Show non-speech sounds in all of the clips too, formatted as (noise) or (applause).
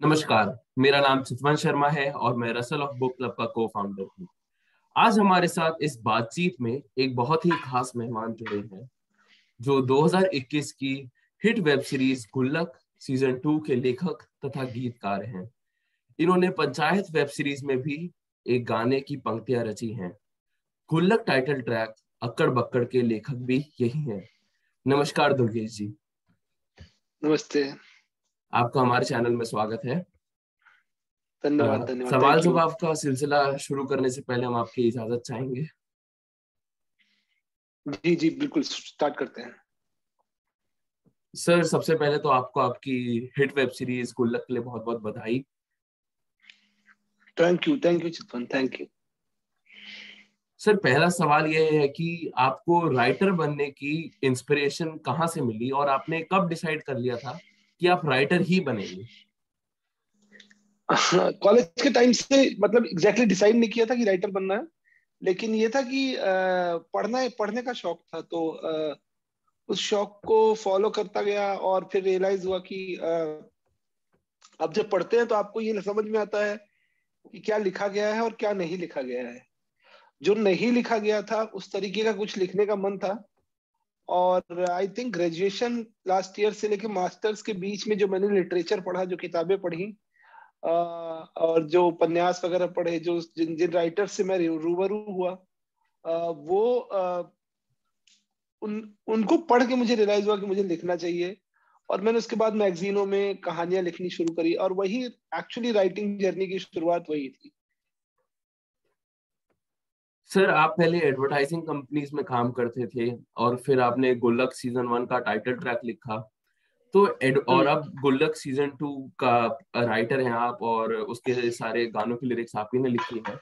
नमस्कार, मेरा नाम चितवन शर्मा है और मैं रसल ऑफ़ बुक क्लब का को फाउंडर हूँ। आज हमारे साथ इस बातचीत में एक बहुत ही खास मेहमान जुड़े हैं, जो 2021 की hit web series Gullak season two के लेखक तथा गीतकार हैं। इन्होंने पंचायत वेब सीरीज़ में भी एक गाने की पंक्तियाँ रची हैं। गुल्लक टाइटल ट्रैक अक्कड़ बक्कड़ के लेखक भी यही हैं। नमस्कार दुर्गेश जी। नमस्ते। आपका हमारे चैनल में स्वागत है। धन्यवाद धन्यवाद। सवाल जवाब का सिलसिला शुरू करने से पहले हम आपकी इजाज़त चाहेंगे। जी जी बिल्कुल स्टार्ट करते हैं। सर सबसे पहले तो आपको आपकी हिट वेब सीरीज़ गुल्लक के लिए बहुत बहुत बधाई। Thank you thank you Chitvan thank you sir पहला सवाल यह है कि आपको राइटर बनने की इंस्पिरेशन कहाँ से मिली और आपने कब डिसाइड कर लिया था? कि आप राइटर ही बनेंगे। कॉलेज के टाइम से मतलब एग्जैक्टली डिसाइड नहीं किया था कि राइटर बनना है। लेकिन ये था कि पढ़ना है, पढ़ने का शौक था। तो उस शौक को फॉलो करता गया और फिर रियलाइज़ हुआ कि अब जब पढ़ते हैं तो आपको ये समझ में आता है कि क्या लिखा गया है और क्या नहीं लिखा गया है। जो नहीं लिखा गया था, उस तरीके का कुछ लिखने का मन था। और I think graduation last year से लेके मास्टर्स के बीच में जो मैंने लिटरेचर पढ़ा, जो किताबें पढ़ी और जो उपन्यास वगैरह पढ़े, जो जिन जिन राइटर से मैं रूबरू हुआ वो उन, उनको पढ़ के मुझे रियलाइज़ हुआ कि मुझे लिखना चाहिए। और मैंने उसके बाद मैगजीनों में कहानियाँ लिखनी शुरू करी और वही एक्चुअली राइटिंग जर्नी की शुरुआत वही थी। सर आप पहले एडवर्टाइजिंग कंपनीज़ में काम करते थे और फिर आपने गुल्लक सीज़न वन का टाइटल ट्रैक लिखा। तो एड, और अब गुल्लक सीज़न टू का राइटर हैं आप और उसके सारे गानों की लिरिक्स आप ही ने लिखी है।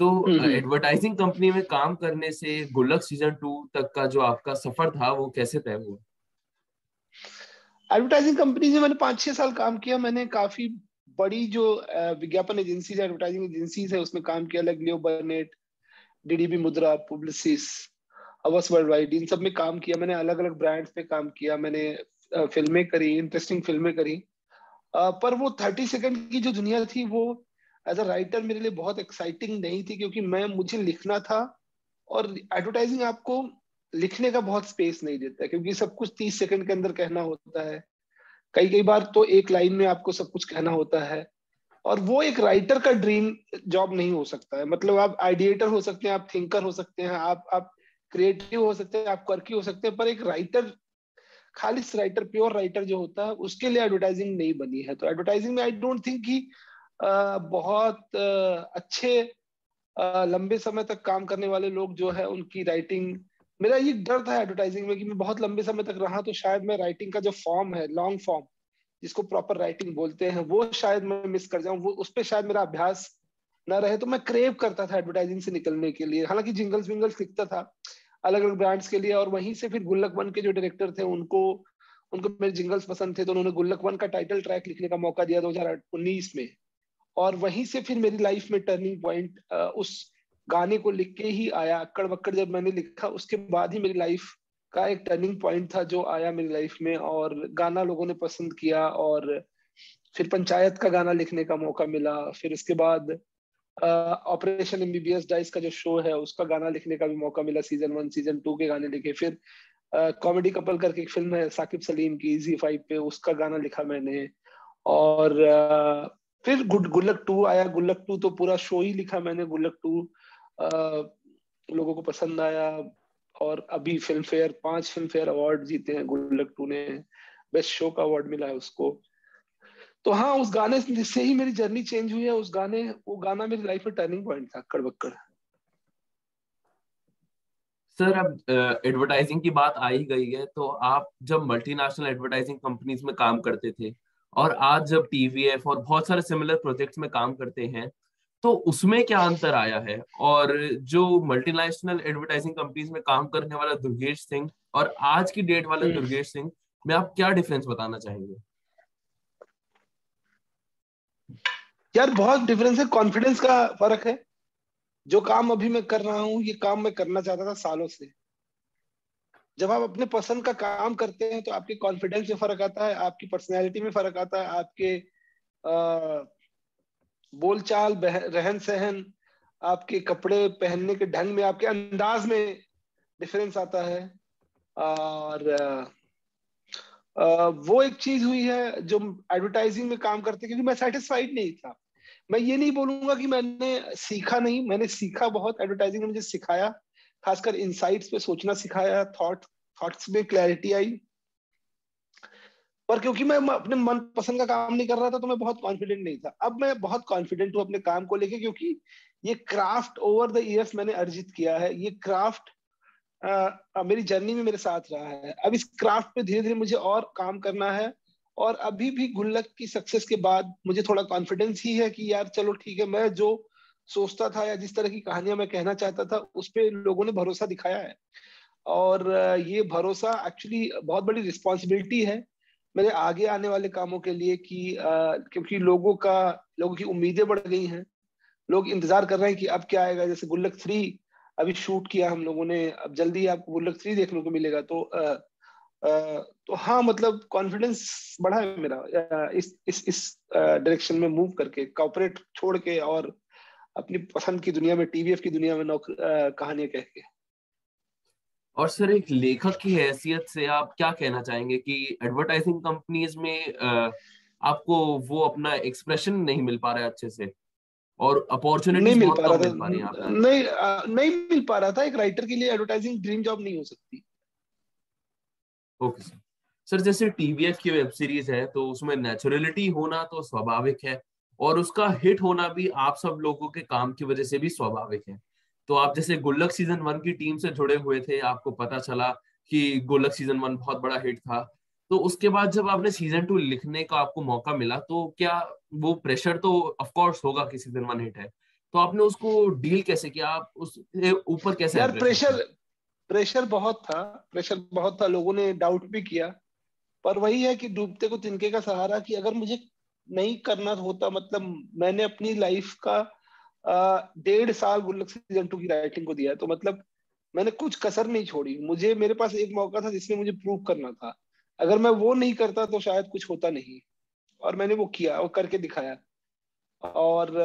तो एडवर्टाइजिंग कंपनी में काम करने से गुल्लक सीज़न टू तक का जो आपका सफ़र था वो कैसे तय हुआ? एडवर्टाइजिंग कंपनी में मैंने पाँच छह साल काम किया। मैंने काफ़ी बड़ी जो विज्ञापन एजेंसी एडवर्टाइजिंग एजेंसीज है उसमें काम किया like Leo Burnett DDB Mudra Publicis Havas Worldwide इन सब में काम किया। मैंने अलग अलग ब्रांड्स पे काम किया। मैंने फ़िल्में करी इंटरेस्टिंग फ़िल्में करी। पर वो थर्टी सेकेंड की जो दुनिया थी, वो एज अ राइटर मेरे लिए बहुत एक्साइटिंग नहीं थी, क्योंकि मैं, मुझे लिखना था और एडवर्टाइजिंग आपको लिखने का बहुत स्पेस नहीं देता, क्योंकि सब कुछ तीस सेकंड के अंदर कहना होता है। कई कई बार तो एक लाइन में आपको सब कुछ कहना होता है। और वो एक राइटर का ड्रीम जॉब नहीं हो सकता है। मतलब आप आइडिएटर हो सकते हैं, आप थिंकर हो सकते हैं, आप आप क्रिएटिव हो सकते हैं, आप कर्की हो सकते हैं, पर एक राइटर खालिश राइटर प्योर राइटर जो होता है, उसके लिए एडवर्टाइजिंग नहीं बनी है। तो एडवर्टाइजिंग में आई डोंट थिंक कि बहुत अच्छे लंबे समय तक काम करने वाले लोग जो है, उनकी राइटिंग मेरा ये डर था एडवर्टाइजिंग में कि मैं बहुत लंबे समय तक रहा तो शायद मैं राइटिंग का जो फॉर्म है लॉन्ग फॉर्म जिसको प्रॉपर राइटिंग बोलते हैं, वो शायद मैं मिस कर जाऊँ, वो उस पर शायद मेरा अभ्यास ना रहे तो मैं क्रेव करता था एडवर्टाइजिंग से निकलने के लिए। हालाँकि जिंगल्स विंगल्स लिखता था अलग अलग ब्रांड्स के लिए, और वहीं से फिर गुल्लक वन के जो डायरेक्टर थे, उनको उनको मेरे जिंगल्स पसंद थे तो उन्होंने गुल्लक वन का टाइटल ट्रैक लिखने का मौका दिया 2019 में। और वहीं से फिर मेरी लाइफ में टर्निंग पॉइंट उस गाने को लिख के ही आया। अक्कड़ बक्कड़ जब मैंने लिखा, उसके बाद ही मेरी लाइफ का एक टर्निंग पॉइंट था जो आया मेरी लाइफ में और गाना लोगों ने पसंद किया और फिर पंचायत का गाना लिखने का मौका मिला। फिर उसके बाद ऑपरेशन एमबीबीएस डाइस का जो शो है उसका गाना लिखने का भी मौका मिला सीज़न वन सीज़न टू के गाने लिखे। फिर कॉमेडी कपल करके एक फ़िल्म है साकिब सलीम की इजी फाइव पे उसका गाना लिखा मैंने। और uh, फिर गुड गुल्लक टू आया। गुल्लक टू तो पूरा शो ही लिखा मैंने गुल्लक टू लोगों को पसंद आया। और अभी फ़िल्म फेयर पाँच फ़िल्म फेयर अवार्ड जीते हैं, गुल्लक टू ने बेस्ट शो का अवार्ड मिला है उसको। तो हाँ उस गाने से ही मेरी जर्नी चेंज हुई है। उस गाने, वो गाना मेरी लाइफ में टर्निंग पॉइंट था कड़बक्कड़ सर, अब एडवर्टाइजिंग की बात आ ही गई है तो आप जब मल्टीनेशनल एडवर्टाइजिंग कंपनीज़ में काम करते थे, और आज जब टीवीएफ और बहुत सारे सिमिलर प्रोजेक्ट्स में काम करते हैं तो उसमें क्या अंतर आया है? और जो मल्टीनेशनल एडवर्टाइजिंग कंपनीज़ में काम करने वाला दुर्गेश सिंह और आज की डेट वाला हम्म। दुर्गेश सिंह में आप क्या डिफरेंस बताना चाहेंगे? यार बहुत डिफरेंस है। कॉन्फिडेंस का फ़र्क है। जो काम अभी मैं कर रहा हूँ ये काम मैं करना चाहता था सालों से। जब आप अपने पसंद का काम करते हैं तो आपके कॉन्फिडेंस में फ़र्क आता है आपकी पर्सनैलिटी में फ़र्क आता है आपके बोलचाल रहन सहन आपके कपड़े पहनने के ढंग में, आपके अंदाज में डिफरेंस आता है। और वो एक चीज़ हुई है जो एडवर्टाइजिंग में काम करते, क्योंकि मैं सेटिस्फाइड नहीं था। मैं ये नहीं बोलूँगा कि मैंने सीखा नहीं, मैंने सीखा बहुत एडवर्टाइजिंग ने मुझे सिखाया, खासकर इनसाइट्स पे सोचना सिखाया थॉट थॉट्स में क्लैरिटी आई। पर क्योंकि मैं अपने मन पसंद का काम नहीं कर रहा था तो मैं बहुत कॉन्फिडेंट नहीं था। अब मैं बहुत कॉन्फिडेंट हूँ अपने काम को लेके, क्योंकि ये क्राफ्ट ओवर द ईयर्स मैंने अर्जित किया है। ये क्राफ्ट मेरी जर्नी में मेरे साथ रहा है। अब इस क्राफ्ट पे धीरे धीरे मुझे और काम करना है, और अभी भी गुल्लक की सक्सेस के बाद मुझे थोड़ा कॉन्फिडेंस ही है कि यार चलो ठीक है, मैं जो सोचता था या जिस तरह की कहानियाँ मैं कहना चाहता था, उस पर लोगों ने भरोसा दिखाया है। और ये भरोसा एक्चुअली बहुत बड़ी रिस्पॉन्सिबिलिटी है। मेरे आगे आने वाले कामों के लिए कि क्योंकि लोगों का लोगों की उम्मीदें बढ़ गई हैं। लोग इंतज़ार कर रहे हैं कि अब क्या आएगा। जैसे गुल्लक थ्री अभी शूट किया हम लोगों ने। अब जल्दी आपको गुल्लक थ्री देखने को मिलेगा। तो आ, आ, तो हाँ मतलब कॉन्फिडेंस बढ़ा है मेरा इस इस इस डायरेक्शन में मूव करके। कॉपरेट छोड़ के और अपनी पसंद की दुनिया में टीवीएफ की दुनिया में नौकर कहानियाँ कह के। और सर एक लेखक की हैसियत से आप क्या कहना चाहेंगे कि एडवर्टाइजिंग कंपनीज़ में आपको वो अपना एक्सप्रेशन नहीं मिल पा रहा है अच्छे से? और अपॉर्चुनिटी नहीं मिल पा रहा था। नहीं नहीं मिल पा रहा था। एक राइटर के लिए एडवर्टाइजिंग ड्रीम जॉब नहीं हो सकती। Okay sir. सर जैसे टीवीएफ की वेब सीरीज़ है तो उसमें नेचुरलिटी होना तो स्वाभाविक है और उसका हिट होना भी आप सब लोगों के काम की वजह से भी स्वाभाविक है। तो आप जैसे गुल्लक सीज़न वन की टीम से जुड़े हुए थे आपको पता चला कि गुल्लक सीज़न वन बहुत बड़ा हिट था। तो उसके बाद जब आपने सीज़न टू लिखने का आपको मौका मिला तो क्या वो प्रेशर तो ऑफकोर्स होगा कि सीज़न वन हिट है। तो आपने उसको डील कैसे किया? आप उस ऊपर कैसे यार प्रेशर प्रेशर बहुत था प्रेशर बहुत था लोगों ने डाउट भी किया। पर वही है कि डूबते को तिनके का सहारा कि अगर मुझे नहीं करना होता मतलब मैंने अपनी लाइफ का डेढ़ साल गुल्लक सीज़न की राइटिंग को दिया है तो मतलब मैंने कुछ कसर नहीं छोड़ी। मुझे, मेरे पास एक मौका था जिसमें मुझे प्रूव करना था। अगर मैं वो नहीं करता तो शायद कुछ होता नहीं। और मैंने वो किया और करके दिखाया। और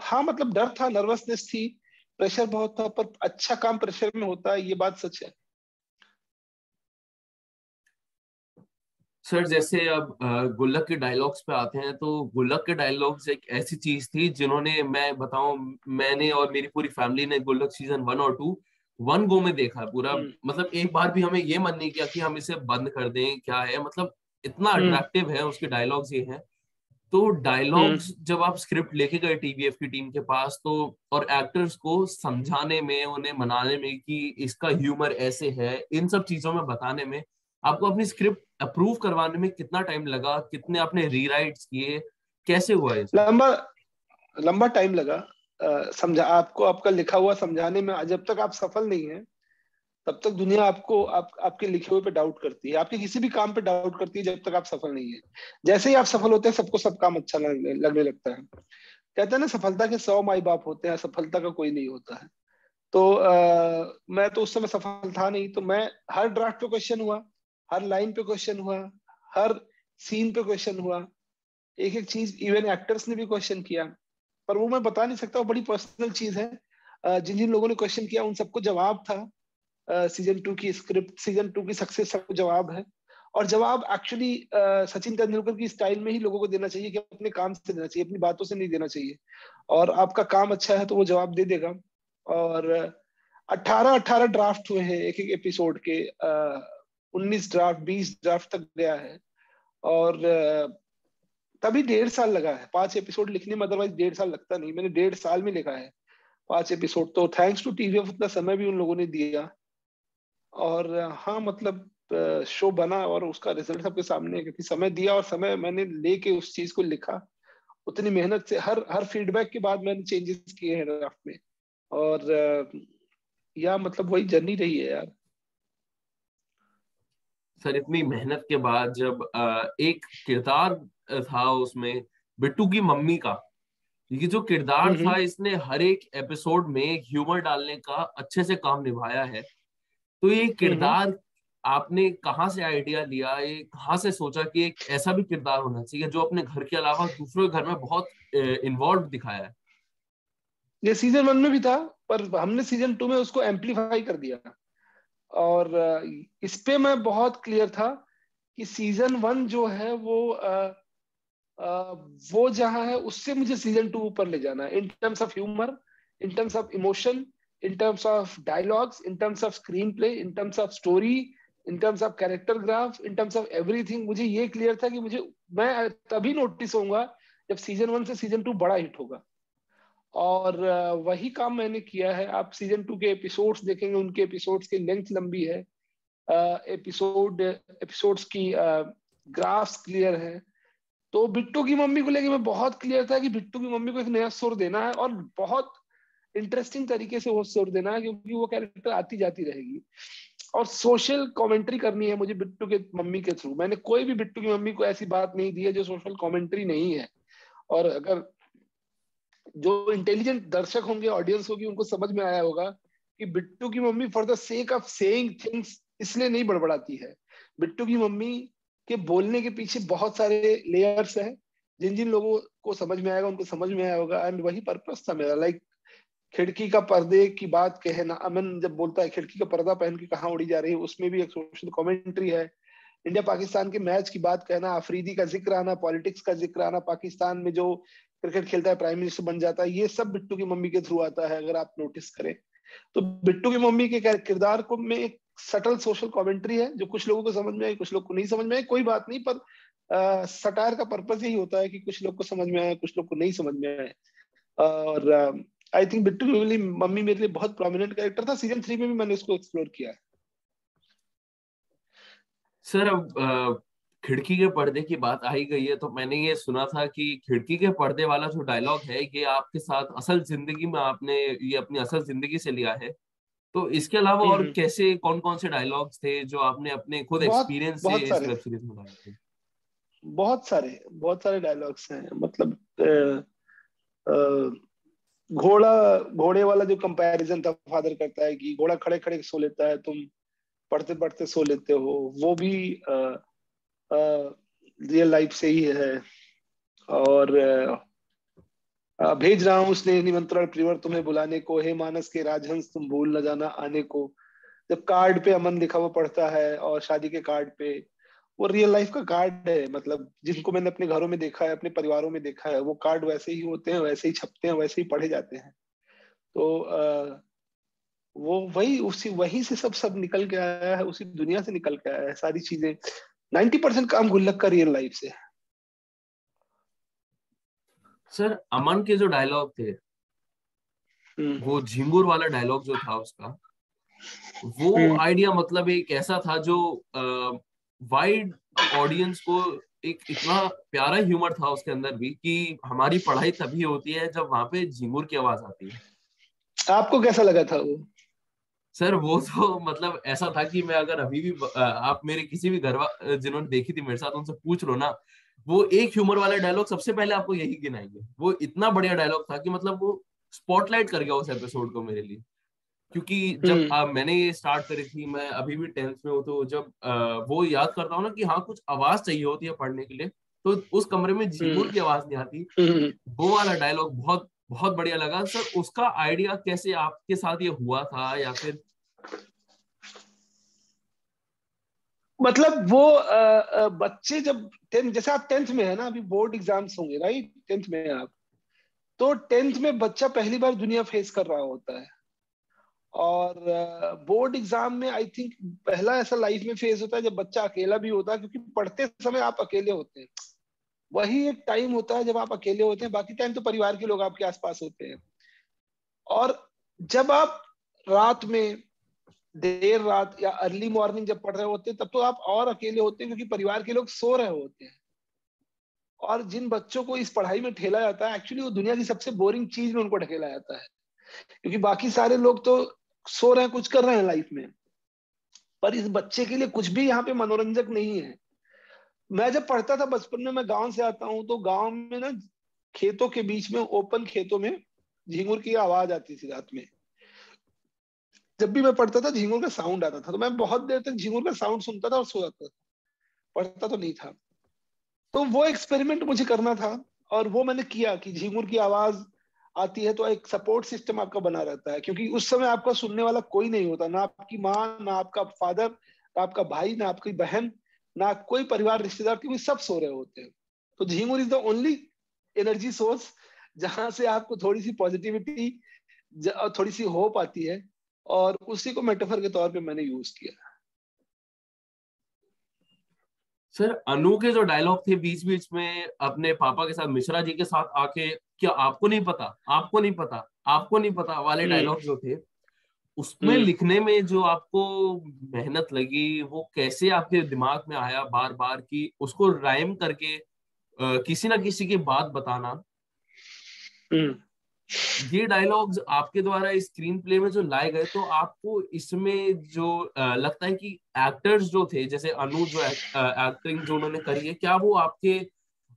हाँ मतलब डर था नर्वसनेस थी। प्रेशर बहुत था, पर अच्छा काम प्रेशर में होता है ये बात सच है। सर जैसे अब गुल्लक के डायलॉग्स पे आते हैं तो गुल्लक के डायलॉग्स एक ऐसी चीज़ थी जिन्होंने मैं बताऊँ मैंने और मेरी पूरी फैमिली ने गुल्लक सीज़न वन और टू वन गो में देखा पूरा हम्म। मतलब एक बार भी हमें ये मन नहीं किया कि हम इसे बंद कर दें क्या है मतलब इतना अट्रैक्टिव हम्म। है उसके डायलॉग्स ये हैं तो डायलॉग्स हम्म। जब आप स्क्रिप्ट लेके गए टीवीएफ की टीम के पास तो और एक्टर्स को समझाने में उन्हें मनाने में कि इसका ह्यूमर ऐसे है इन सब चीज़ों में बताने में आपको अपनी स्क्रिप्ट अप्रूव करवाने में कितना टाइम लगा? कितने आपने रीराइट्स किए? कैसे हुआ है लंबा लंबा टाइम लगा। समझा आपको आपका लिखा हुआ समझाने में जब तक आप सफल नहीं है। तब तक दुनिया आपको आप, आपके लिखे हुए पे डाउट करती है। आपके किसी भी काम पे डाउट करती है जब तक आप सफल नहीं है। जैसे ही आप सफल होते हैं सबको सब काम अच्छा लगने लगने लगता है। कहते हैं ना सफलता के सौ माई बाप होते हैं सफलता का कोई नहीं होता है। तो आ, मैं तो उस समय सफल था नहीं तो मैं हर ड्राफ्ट पे क्वेश्चन हुआ। हर लाइन पे क्वेश्चन हुआ, हर सीन पे क्वेश्चन हुआ। एक एक चीज़ इवन एक्टर्स ने भी क्वेश्चन किया। पर वो मैं बता नहीं सकता, वो बड़ी पर्सनल चीज़ है। जिन जिन लोगों ने क्वेश्चन किया, उन सबको जवाब था। सीज़न टू की स्क्रिप्ट सीज़न टू की सक्सेस सबको जवाब है। और जवाब एक्चुअली सचिन तेंदुलकर की स्टाइल में ही लोगों को देना चाहिए कि अपने काम से देना चाहिए, अपनी बातों से नहीं देना चाहिए। और आपका काम अच्छा है तो वो जवाब दे देगा। और अट्ठारह अट्ठारह ड्राफ्ट हुए हैं एक एक एपिसोड के उन्नीस ड्राफ्ट बीस ड्राफ्ट तक गया है। और तभी डेढ़ साल लगा है। पाँच एपिसोड लिखने में अदरवाइज़ डेढ़ साल लगता नहीं। मैंने डेढ़ साल में लिखा है। पाँच एपिसोड तो थैंक्स टू टीवी उतना समय भी उन लोगों ने दिया। और हाँ मतलब शो बना और उसका रिज़ल्ट सबके सामने क्योंकि समय दिया और समय मैंने लेके उस चीज़ को लिखा। उतनी मेहनत से हर हर फीडबैक के बाद मैंने चेंजेस किए हैं ड्राफ्ट में। और या मतलब वही जर्नी रही है यार। सर इतनी मेहनत के बाद जब एक किरदार था उसमें बिट्टू की मम्मी का ये जो किरदार था इसने हर एक एपिसोड में ह्यूमर डालने का अच्छे से काम निभाया है। तो ये किरदार आपने कहाँ से आइडिया लिया? ये कहाँ से सोचा कि एक ऐसा भी किरदार होना चाहिए जो अपने घर के अलावा दूसरे घर में बहुत इन्वॉल्व दिखाया है? ये सीज़न वन में भी था पर हमने सीज़न टू में उसको एम्पलीफाई कर दिया। और इस पे मैं बहुत क्लियर था कि सीज़न वन जो है वो आ, आ, वो जहाँ है उससे मुझे सीज़न टू ऊपर ले जाना है। In terms of humour in terms of emotion in terms of dialogues in terms of screenplay in terms of story in terms of character graph in terms of everything मुझे ये clear था कि मुझे मैं तभी नोटिस होऊँगा जब season one से सीज़न टू बड़ा हिट होगा। और वही काम मैंने किया है। आप सीज़न टू के एपिसोड्स देखेंगे, उनके एपिसोड्स की लेंथ लंबी है। एपिसोड एपिसोड्स की ग्राफ्स क्लियर है। तो बिट्टू की मम्मी को लेके मैं बहुत क्लियर था कि बिट्टू की मम्मी को एक नया सुर देना है और बहुत इंटरेस्टिंग तरीके से वो सुर देना है, क्योंकि वो कैरेक्टर आती जाती रहेगी। और सोशल कमेंट्री करनी है मुझे बिट्टू के मम्मी के थ्रू मैंने कोई भी बिट्टू की मम्मी को ऐसी बात नहीं दी है जो सोशल कमेंट्री नहीं है। और अगर जो इंटेलिजेंट दर्शक होंगे ऑडियंस होगी, उनको समझ में आया होगा कि बिट्टू की mummy for the sake of saying things इसलिए नहीं बड़बड़ाती है। बिट्टू की मम्मी के बोलने के पीछे बहुत सारे लेयर्स हैं, जिन जिन लोगों को समझ में आएगा, उनको समझ में आया होगा एंड वही पर्पस था मेरा। लाइक खिड़की का पर्दे की बात कहना अमन जब बोलता है, खिड़की का पर्दा पहन के कहाँ उड़ी जा रही है, उसमें भी एक सोशल कमेंट्री है। इंडिया पाकिस्तान के मैच की बात कहना, अफरीदी का ज़िक्र आना पॉलिटिक्स का ज़िक्र आना, पाकिस्तान में जो क्रिकेट खेलता है प्राइम मिनिस्टर बन जाता है, ये सब बिट्टू की मम्मी के थ्रू आता है, अगर आप नोटिस करें। तो बिट्टू की मम्मी के किरदार को में एक सटल सोशल कमेंट्री है, जो कुछ लोगों को समझ में आए, कुछ लोग को नहीं समझ में आए, कोई बात नहीं, पर सटायर का पर्पज यही होता है कि कुछ लोग को समझ में आए, कुछ लोग को नहीं समझ में आए। और आई थिंक बिट्टू की मम्मी मेरे लिए बहुत प्रोमिनेंट कैरेक्टर था सीज़न थ्री में भी मैंने उसको एक्सप्लोर किया है। सर अब खिड़की के पर्दे की बात आई गई है तो मैंने ये सुना था कि खिड़की के पर्दे वाला जो डायलॉग है ये आपके साथ असल ज़िंदगी में आपने ये अपनी असल ज़िंदगी से लिया है। तो इसके अलावा और हम्म। कैसे कौन कौन से डायलॉग्स थे जो आपने अपने खुद एक्सपीरियंस से इस वेब सीरीज़ में डाले थे? बहुत सारे बहुत सारे डायलॉग्स हैं। मतलब घोड़ा घोड़े वाला जो कंपैरिजन था फादर करता है कि घोड़ा खड़े खड़े सो लेता है तुम पढ़ते पढ़ते सो लेते हो वो भी रियल लाइफ से ही है। और भेज रहा हूँ उसने निमंत्रण प्रिवर तुम्हें बुलाने को। हे मानस के राजहंस तुम भूल न जाना आने को। जब कार्ड पे अमन लिखा हुआ पढ़ता है और शादी के कार्ड पे वो रियल लाइफ का कार्ड है। मतलब जिनको मैंने अपने घरों में देखा है अपने परिवारों में देखा है वो कार्ड वैसे ही होते हैं वैसे ही छपते हैं वैसे ही पढ़े जाते हैं। तो आ, वो वही उसी वही से सब सब निकल के आया है उसी दुनिया से निकल के आया है। सारी चीज़ें नाइन्टी परसेंट काम गुल्लक का रियल लाइफ से सर अमन के जो डायलॉग थे हम्म। वो झिंगुर वाला डायलॉग जो था उसका वो आइडिया हम्म। मतलब एक ऐसा था जो वाइड ऑडियंस को एक इतना प्यारा ह्यूमर था उसके अंदर भी कि हमारी पढ़ाई तभी होती है जब वहाँ पे झिंगुर की आवाज़ आती है आपको कैसा लगा था वो सर वो तो (laughs) मतलब ऐसा था कि मैं अगर अभी भी आप मेरे किसी भी घर जिन्होंने देखी थी मेरे साथ उनसे पूछ लो ना वो एक ह्यूमर वाला डायलॉग सबसे पहले आपको यही गिनाएँगे वो इतना बढ़िया डायलॉग था कि मतलब वो स्पॉटलाइट कर गया उस एपिसोड को मेरे लिए क्योंकि जब आ, हम्म। मैंने ये स्टार्ट करी थी मैं अभी भी टेंथ में हूँ तो जब आ, वो याद करता हूँ ना कि हाँ कुछ आवाज़ चाहिए होती है पढ़ने के लिए तो उस कमरे में झींगुर हम्म। की आवाज़ नहीं आती हम्म। वो वाला डायलॉग बहुत बहुत बढ़िया लगा सर उसका आइडिया कैसे आपके साथ ये हुआ था या फिर मतलब वो बच्चे जब टेंथ जैसे आप टेंथ में है ना, अभी बोर्ड एग्ज़ाम्स होंगे राइट टेंथ में आप। तो टेंथ में बच्चा पहली बार दुनिया फेस कर रहा होता है। और बोर्ड एग्ज़ाम में आई थिंक पहला ऐसा लाइफ में फेस होता है जब बच्चा अकेला भी होता है, क्योंकि पढ़ते समय आप अकेले होते हैं। वही एक टाइम होता है जब आप अकेले होते हैं, बाकी टाइम तो परिवार के लोग आपके आसपास होते हैं। और जब आप रात में देर रात या अर्ली मॉर्निंग जब पढ़ रहे होते हैं, तब तो आप और अकेले होते हैं क्योंकि परिवार के लोग सो रहे होते हैं। और जिन बच्चों को इस पढ़ाई में ठेला जाता है एक्चुअली वो दुनिया की सबसे बोरिंग चीज़ में उनको ढकेला जाता है। क्योंकि बाकी सारे लोग तो सो रहे हैं, कुछ कर रहे हैं लाइफ में। पर इस बच्चे के लिए कुछ भी यहाँ पे मनोरंजक नहीं है। मैं जब पढ़ता था बचपन में, मैं गाँव से आता हूँ तो गाँव में ना खेतों के बीच में ओपन खेतों में झिंगुर की आवाज़ आती थी रात में। जब भी मैं पढ़ता था, झींगुर का साउंड आता था। तो मैं बहुत देर तक झींगुर का साउंड सुनता था और सो जाता था। पढ़ता तो नहीं था। तो वो एक्सपेरिमेंट मुझे करना था और वो मैंने किया कि झींगुर की आवाज़ आती है तो एक सपोर्ट सिस्टम आपका बना रहता है। क्योंकि उस समय आपका सुनने वाला कोई नहीं होता। ना आपकी माँ, ना आपका फादर ना आपका भाई, ना आपकी बहन, ना कोई परिवार, रिश्तेदार, क्योंकि सब सो रहे होते हैं। तो Jhingur is the only energy source जहाँ से आपको थोड़ी सी पॉजिटिविटी थोड़ी सी होप आती है। और उसी को मेटाफर के तौर पे मैंने यूज़ किया सर अनु के जो डायलॉग थे बीच बीच में अपने पापा के साथ मिश्रा जी के साथ आके क्या आपको नहीं पता आपको नहीं पता आपको नहीं पता वाले डायलॉग। जो थे उसमें हम्म। लिखने में जो आपको मेहनत लगी वो कैसे आपके दिमाग में आया बार बार कि उसको राइम करके आ, किसी ना किसी की बात बताना हम्म। ये डायलॉग्स आपके द्वारा स्क्रीन प्ले में जो लाए गए तो आपको इसमें जो लगता है कि एक्टर्स जो थे, जैसे अनु जो एक्टिंग जो उन्होंने करी है, क्या वो आपके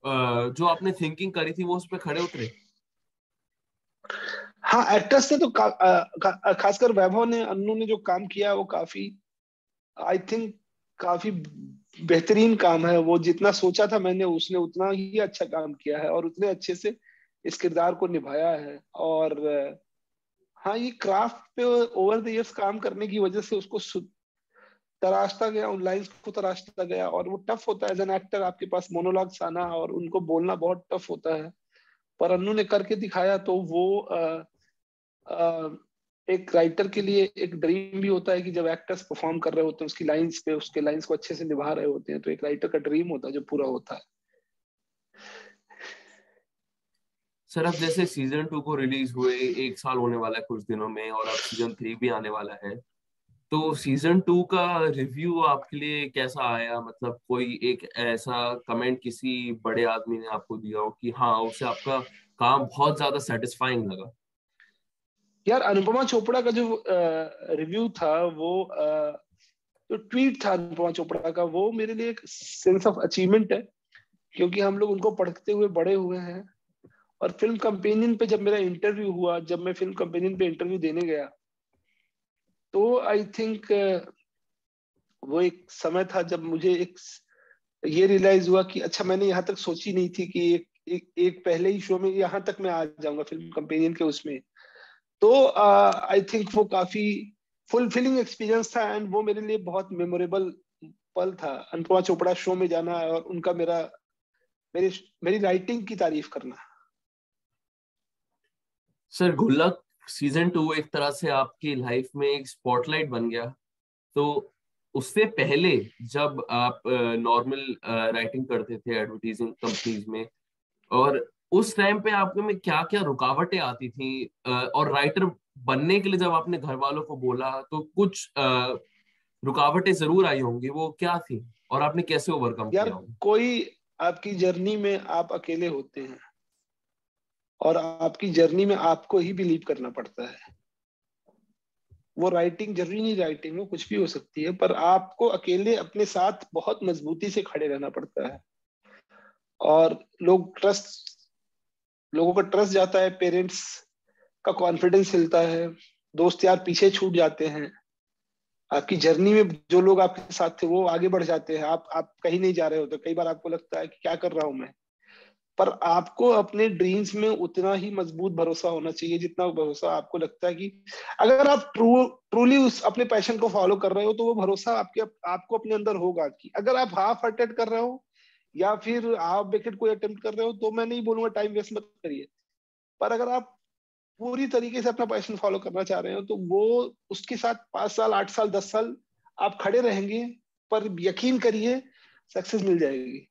जो आपने थिंकिंग करी थी, वो उस पर खड़े उतरे? हाँ एक्टर्स ने तो खासकर वैभव ने, अनु ने जो काम किया, वो काफ़ी आई थिंक काफ़ी बेहतरीन काम है। वो जितना सोचा था मैंने, उसने उतना ही अच्छा काम किया है और उतने अच्छे से इस किरदार को निभाया है और हाँ ये क्राफ्ट पे ओवर द इयर्स काम करने की वजह से उसको तराशता गया उन लाइंस को तराशता गया और वो टफ होता है। एज एन एक्टर आपके पास मोनोलॉग्स आना और उनको बोलना बहुत टफ होता है। पर अन्नू ने करके दिखाया तो वो आ, आ, एक राइटर के लिए एक ड्रीम भी होता है कि जब एक्टर्स परफॉर्म कर रहे होते हैं उसकी लाइंस पे उसके लाइंस को अच्छे से निभा रहे होते हैं तो एक राइटर का ड्रीम होता है जो पूरा होता है। सर अब जैसे सीज़न टू को रिलीज़ हुए एक साल होने वाला है कुछ दिनों में और अब सीज़न थ्री भी आने वाला है। तो सीज़न टू का रिव्यू आपके लिए कैसा आया? मतलब कोई एक ऐसा कमेंट किसी बड़े आदमी ने आपको दिया हो कि हाँ उसे आपका काम बहुत ज़्यादा सेटिस्फाइंग लगा? यार अनुपमा चोपड़ा का जो रिव्यू था वो आ, जो ट्वीट था अनुपमा चोपड़ा का वो मेरे लिए एक सेंस ऑफ़ अचीवमेंट है। क्योंकि हम लोग उनको पढ़ते हुए बड़े हुए हैं। और फ़िल्म कंपेनियन पे जब मेरा इंटरव्यू हुआ जब मैं फ़िल्म कंपेनियन पे इंटरव्यू देने गया तो आई थिंक वो एक समय था जब मुझे एक ये रियलाइज़ हुआ कि अच्छा मैंने यहाँ तक सोची नहीं थी कि एक एक, एक पहले ही शो में यहाँ तक मैं आ जाऊँगा फ़िल्म कंपेनियन के उसमें। तो आई uh, थिंक वो काफ़ी फुलफिलिंग एक्सपीरियंस था एंड वो मेरे लिए बहुत मेमोरेबल पल था। अनुपमा चोपड़ा शो में जाना और उनका मेरा मेरी मेरी राइटिंग की तारीफ़ करना। सर गुल्लक सीज़न टू एक तरह से आपकी लाइफ में एक स्पॉटलाइट बन गया। तो उससे पहले जब आप नॉर्मल राइटिंग करते थे एडवर्टीजिंग कंपनीज़ में और उस टाइम पे आपके में क्या क्या रुकावटें आती थी और राइटर बनने के लिए जब आपने घर वालों को बोला तो कुछ रुकावटें ज़रूर आई होंगी। वो क्या थी? और आपने कैसे ओवरकम किया कोई आपकी जर्नी में आप अकेले होते हैं। और आपकी जर्नी में आपको ही बिलीव करना पड़ता है। वो राइटिंग ज़रूरी नहीं राइटिंग वो कुछ भी हो सकती है, पर आपको अकेले अपने साथ बहुत मजबूती से खड़े रहना पड़ता है। और लोग ट्रस्ट लोगों का ट्रस्ट जाता है पेरेंट्स का कॉन्फिडेंस हिलता है, दोस्त यार पीछे छूट जाते हैं। आपकी जर्नी में जो लोग आपके साथ थे, वो आगे बढ़ जाते हैं। आप आप कहीं नहीं जा रहे होते। कई बार आपको लगता है कि क्या कर रहा हूँ मैं? पर आपको अपने ड्रीम्स में उतना ही मज़बूत भरोसा होना चाहिए जितना भरोसा आपको लगता है कि अगर आप ट्रू ट्रूली उस अपने पैशन को फॉलो कर रहे हो तो वो भरोसा आपके, आपको अपने अंदर होगा कि अगर आप हाफ़ अटेम्प्ट कर रहे हो या फिर हाफ़ बेकेट कोई अटेम्प्ट कर रहे हो तो मैं नहीं बोलूँगा टाइम वेस्ट मत करिए। पर अगर आप पूरी तरीके से अपना पैशन फॉलो करना चाह रहे हो तो वो उसके साथ पाँच साल, आठ साल, दस साल आप खड़े रहेंगे, पर यकीन करिए सक्सेस मिल जाएगी।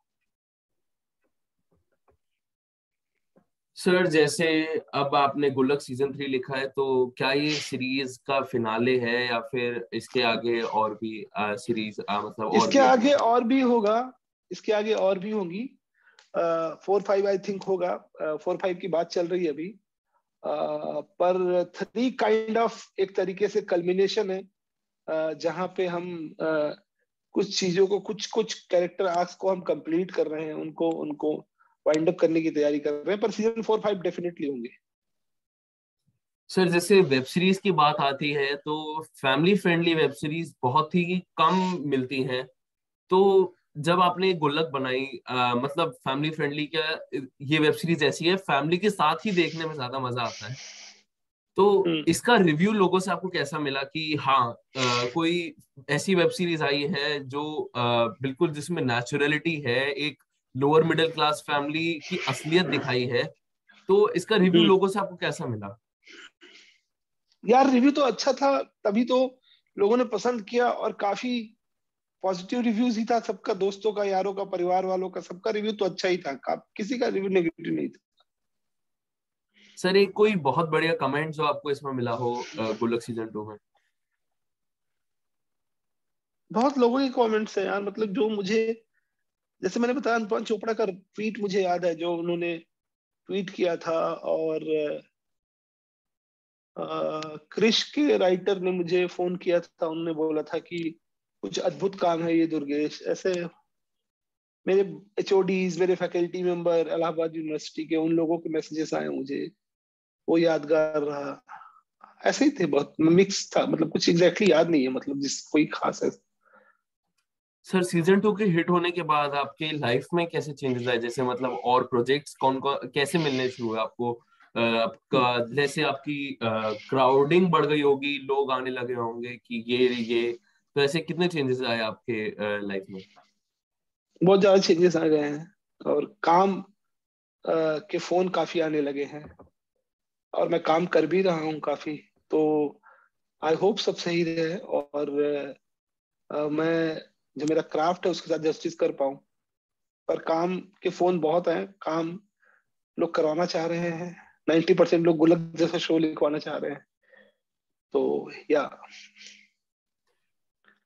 सर जैसे अब आपने गुल्लक सीज़न थ्री लिखा है तो क्या ये सीरीज़ का फिनाले है या फिर इसके आगे और भी आ, सीरीज़ आ, मतलब और इसके आगे और भी होगा इसके आगे और भी होंगी। फोर फाइव आई थिंक होगा। फोर फाइव की बात चल रही है अभी। आ, पर थ्री काइंड ऑफ़ एक तरीके से कल्मिनेशन है जहाँ पे हम आ, कुछ चीज़ों को कुछ कुछ कैरेक्टर आर्क्स को हम कंप्लीट कर रहे हैं उनको उनको वाइंड अप करने की तैयारी कर रहे हैं पर सीज़न फोर फाइव डेफिनेटली होंगे। सर जैसे वेब सीरीज़ की बात आती है तो फैमिली फ्रेंडली वेब सीरीज़ बहुत ही कम मिलती हैं। तो जब आपने गुल्लक बनाई आ, मतलब फैमिली फ्रेंडली क्या ये वेब सीरीज़ ऐसी है फैमिली के साथ ही देखने में ज़्यादा मज़ा आता है। तो हम्म। इसका रिव्यू लोगों से आपको कैसा मिला कि हाँ आ, कोई ऐसी वेब सीरीज़ आई है जो आ, बिल्कुल जिसमें नेचुरलिटी है एक लोअर मिडिल क्लास फैमिली की असलियत दिखाई है तो इसका रिव्यू हम्म। लोगों से आपको कैसा मिला? यार रिव्यू तो अच्छा था तभी तो लोगों ने पसंद किया और काफ़ी पॉजिटिव रिव्यूज़ ही था सबका दोस्तों का यारों का परिवार वालों का सबका रिव्यू तो अच्छा ही था किसी का रिव्यू नेगेटिव नहीं था। सर एक कोई बहुत बढ़िया कमेंट जो आपको इसमें मिला हो गुलक सीज़न टू में? बहुत लोगों के कमेंट्स हैं यार मतलब जो मुझे जैसे मैंने बताया अनुपम चोपड़ा का ट्वीट मुझे याद है, जो उन्होंने ट्वीट किया था और क्रिश के राइटर ने मुझे फ़ोन किया था, उन्होंने बोला था कि कुछ अद्भुत काम है ये दुर्गेश। ऐसे मेरे एच मेरे फैकल्टी मेंबर इलाहाबाद यूनिवर्सिटी के, उन लोगों के मैसेजेस आए मुझे। वो यादगार रहा। ऐसे ही थे बहुत मिक्स था मतलब कुछ एग्जैक्टली exactly याद नहीं है मतलब जिस कोई खास है। सर सीज़न टू के हिट होने के बाद आपके लाइफ में कैसे चेंजेस आए? जैसे मतलब और प्रोजेक्ट्स कौन कौन कैसे मिलने शुरू हुए आपको? आपका जैसे आपकी क्राउडिंग बढ़ गई होगी लोग आने लगे होंगे कि ये ये तो ऐसे कितने चेंजेस आए आपके लाइफ में? बहुत ज़्यादा चेंजेस आ गए हैं और काम आ, के फ़ोन काफ़ी आने लगे हैं और मैं काम कर भी रहा हूँ काफ़ी तो आई होप सब सही रहे और आ, मैं जो मेरा क्राफ्ट है उसके साथ जस्टिस कर पाऊँ। पर काम के फ़ोन बहुत हैं काम लोग करवाना चाह रहे हैं नाइन्टी परसेंट लोग गुलक जैसा शो लिखवाना चाह रहे हैं। तो या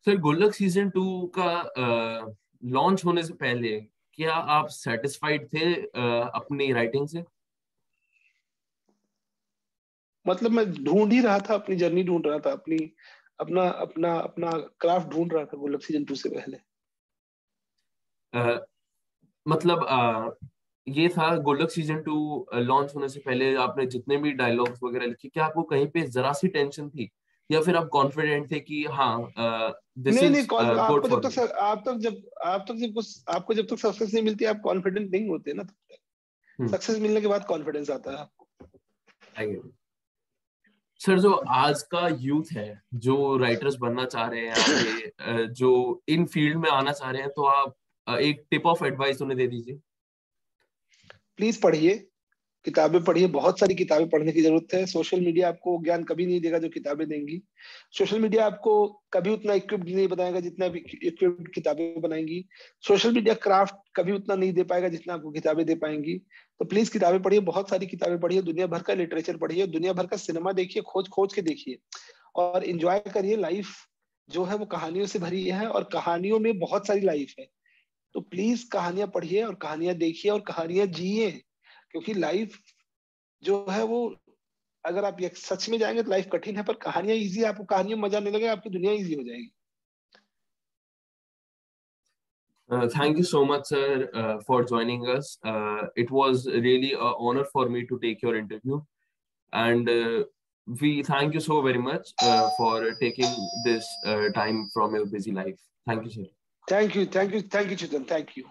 सर गुल्लक सीज़न टू का लॉन्च होने से पहले क्या आप सेटिस्फाइड थे uh, अपनी राइटिंग से? मतलब मैं ढूंढ ही रहा था अपनी जर्नी ढूंढ रहा था अपनी अपना अपना अपना क्राफ्ट ढूंढ रहा था गुल्लक सीज़न टू से पहले। uh, मतलब uh, ये था गोल्डक सीज़न टू लॉन्च होने से पहले आपने जितने भी डायलॉग्स वगैरह लिखे क्या आपको कहीं पे जरा सी टेंशन थी? या फिर आप कॉन्फिडेंट थे कि हाँ दिस नहीं नहीं आपको जब तक आप तक जब आप तक जब कुछ आपको जब तक सक्सेस नहीं मिलती आप कॉन्फिडेंट नहीं होते ना तब तक। Success hmm. मिलने के बाद कॉन्फिडेंस आता है आपको। सर, जो आज का यूथ है, जो राइटर्स बनना चाह रहे हैं आगे जो इन फ़ील्ड में आना चाह रहे हैं तो आप एक टिप ऑफ़ एडवाइस उन्हें दे दीजिए। प्लीज़ पढ़िए। किताबें पढ़िए, बहुत सारी किताबें पढ़ने की ज़रूरत है। सोशल मीडिया आपको ज्ञान कभी नहीं देगा जो किताबें देंगी। सोशल मीडिया आपको कभी उतना इक्विप्ड नहीं बताएगा जितना इक्विप्ड किताबें बनाएँगी। सोशल मीडिया क्राफ्ट कभी उतना नहीं दे पाएगा जितना आपको किताबें दे पाएँगी। तो प्लीज़ किताबें पढ़िए, बहुत सारी किताबें पढ़िए, दुनिया भर का लिटरेचर पढ़िए, दुनिया भर का सिनेमा देखिए खोज खोज के देखिए। और इंजॉय करिए लाइफ जो है, वो कहानियों से भरी है और कहानियों में बहुत सारी लाइफ है। तो प्लीज़ कहानियाँ पढ़िए और कहानियाँ देखिए और कहानियाँ जिए। क्योंकि लाइफ जो है वो अगर आप सच में जाएँगे तो लाइफ कठिन है पर कहानियाँ इजी है आपको कहानियों मज़ा नहीं लगेगा आपकी दुनिया इजी हो जाएगी Uh, thank you so much, sir, uh, for joining us. Uh, it was really an honor for me to take your interview. And we thank you so very much for taking this time from your busy life. Thank you, sir. Thank you. Thank you. Thank you, Chitan. Thank you.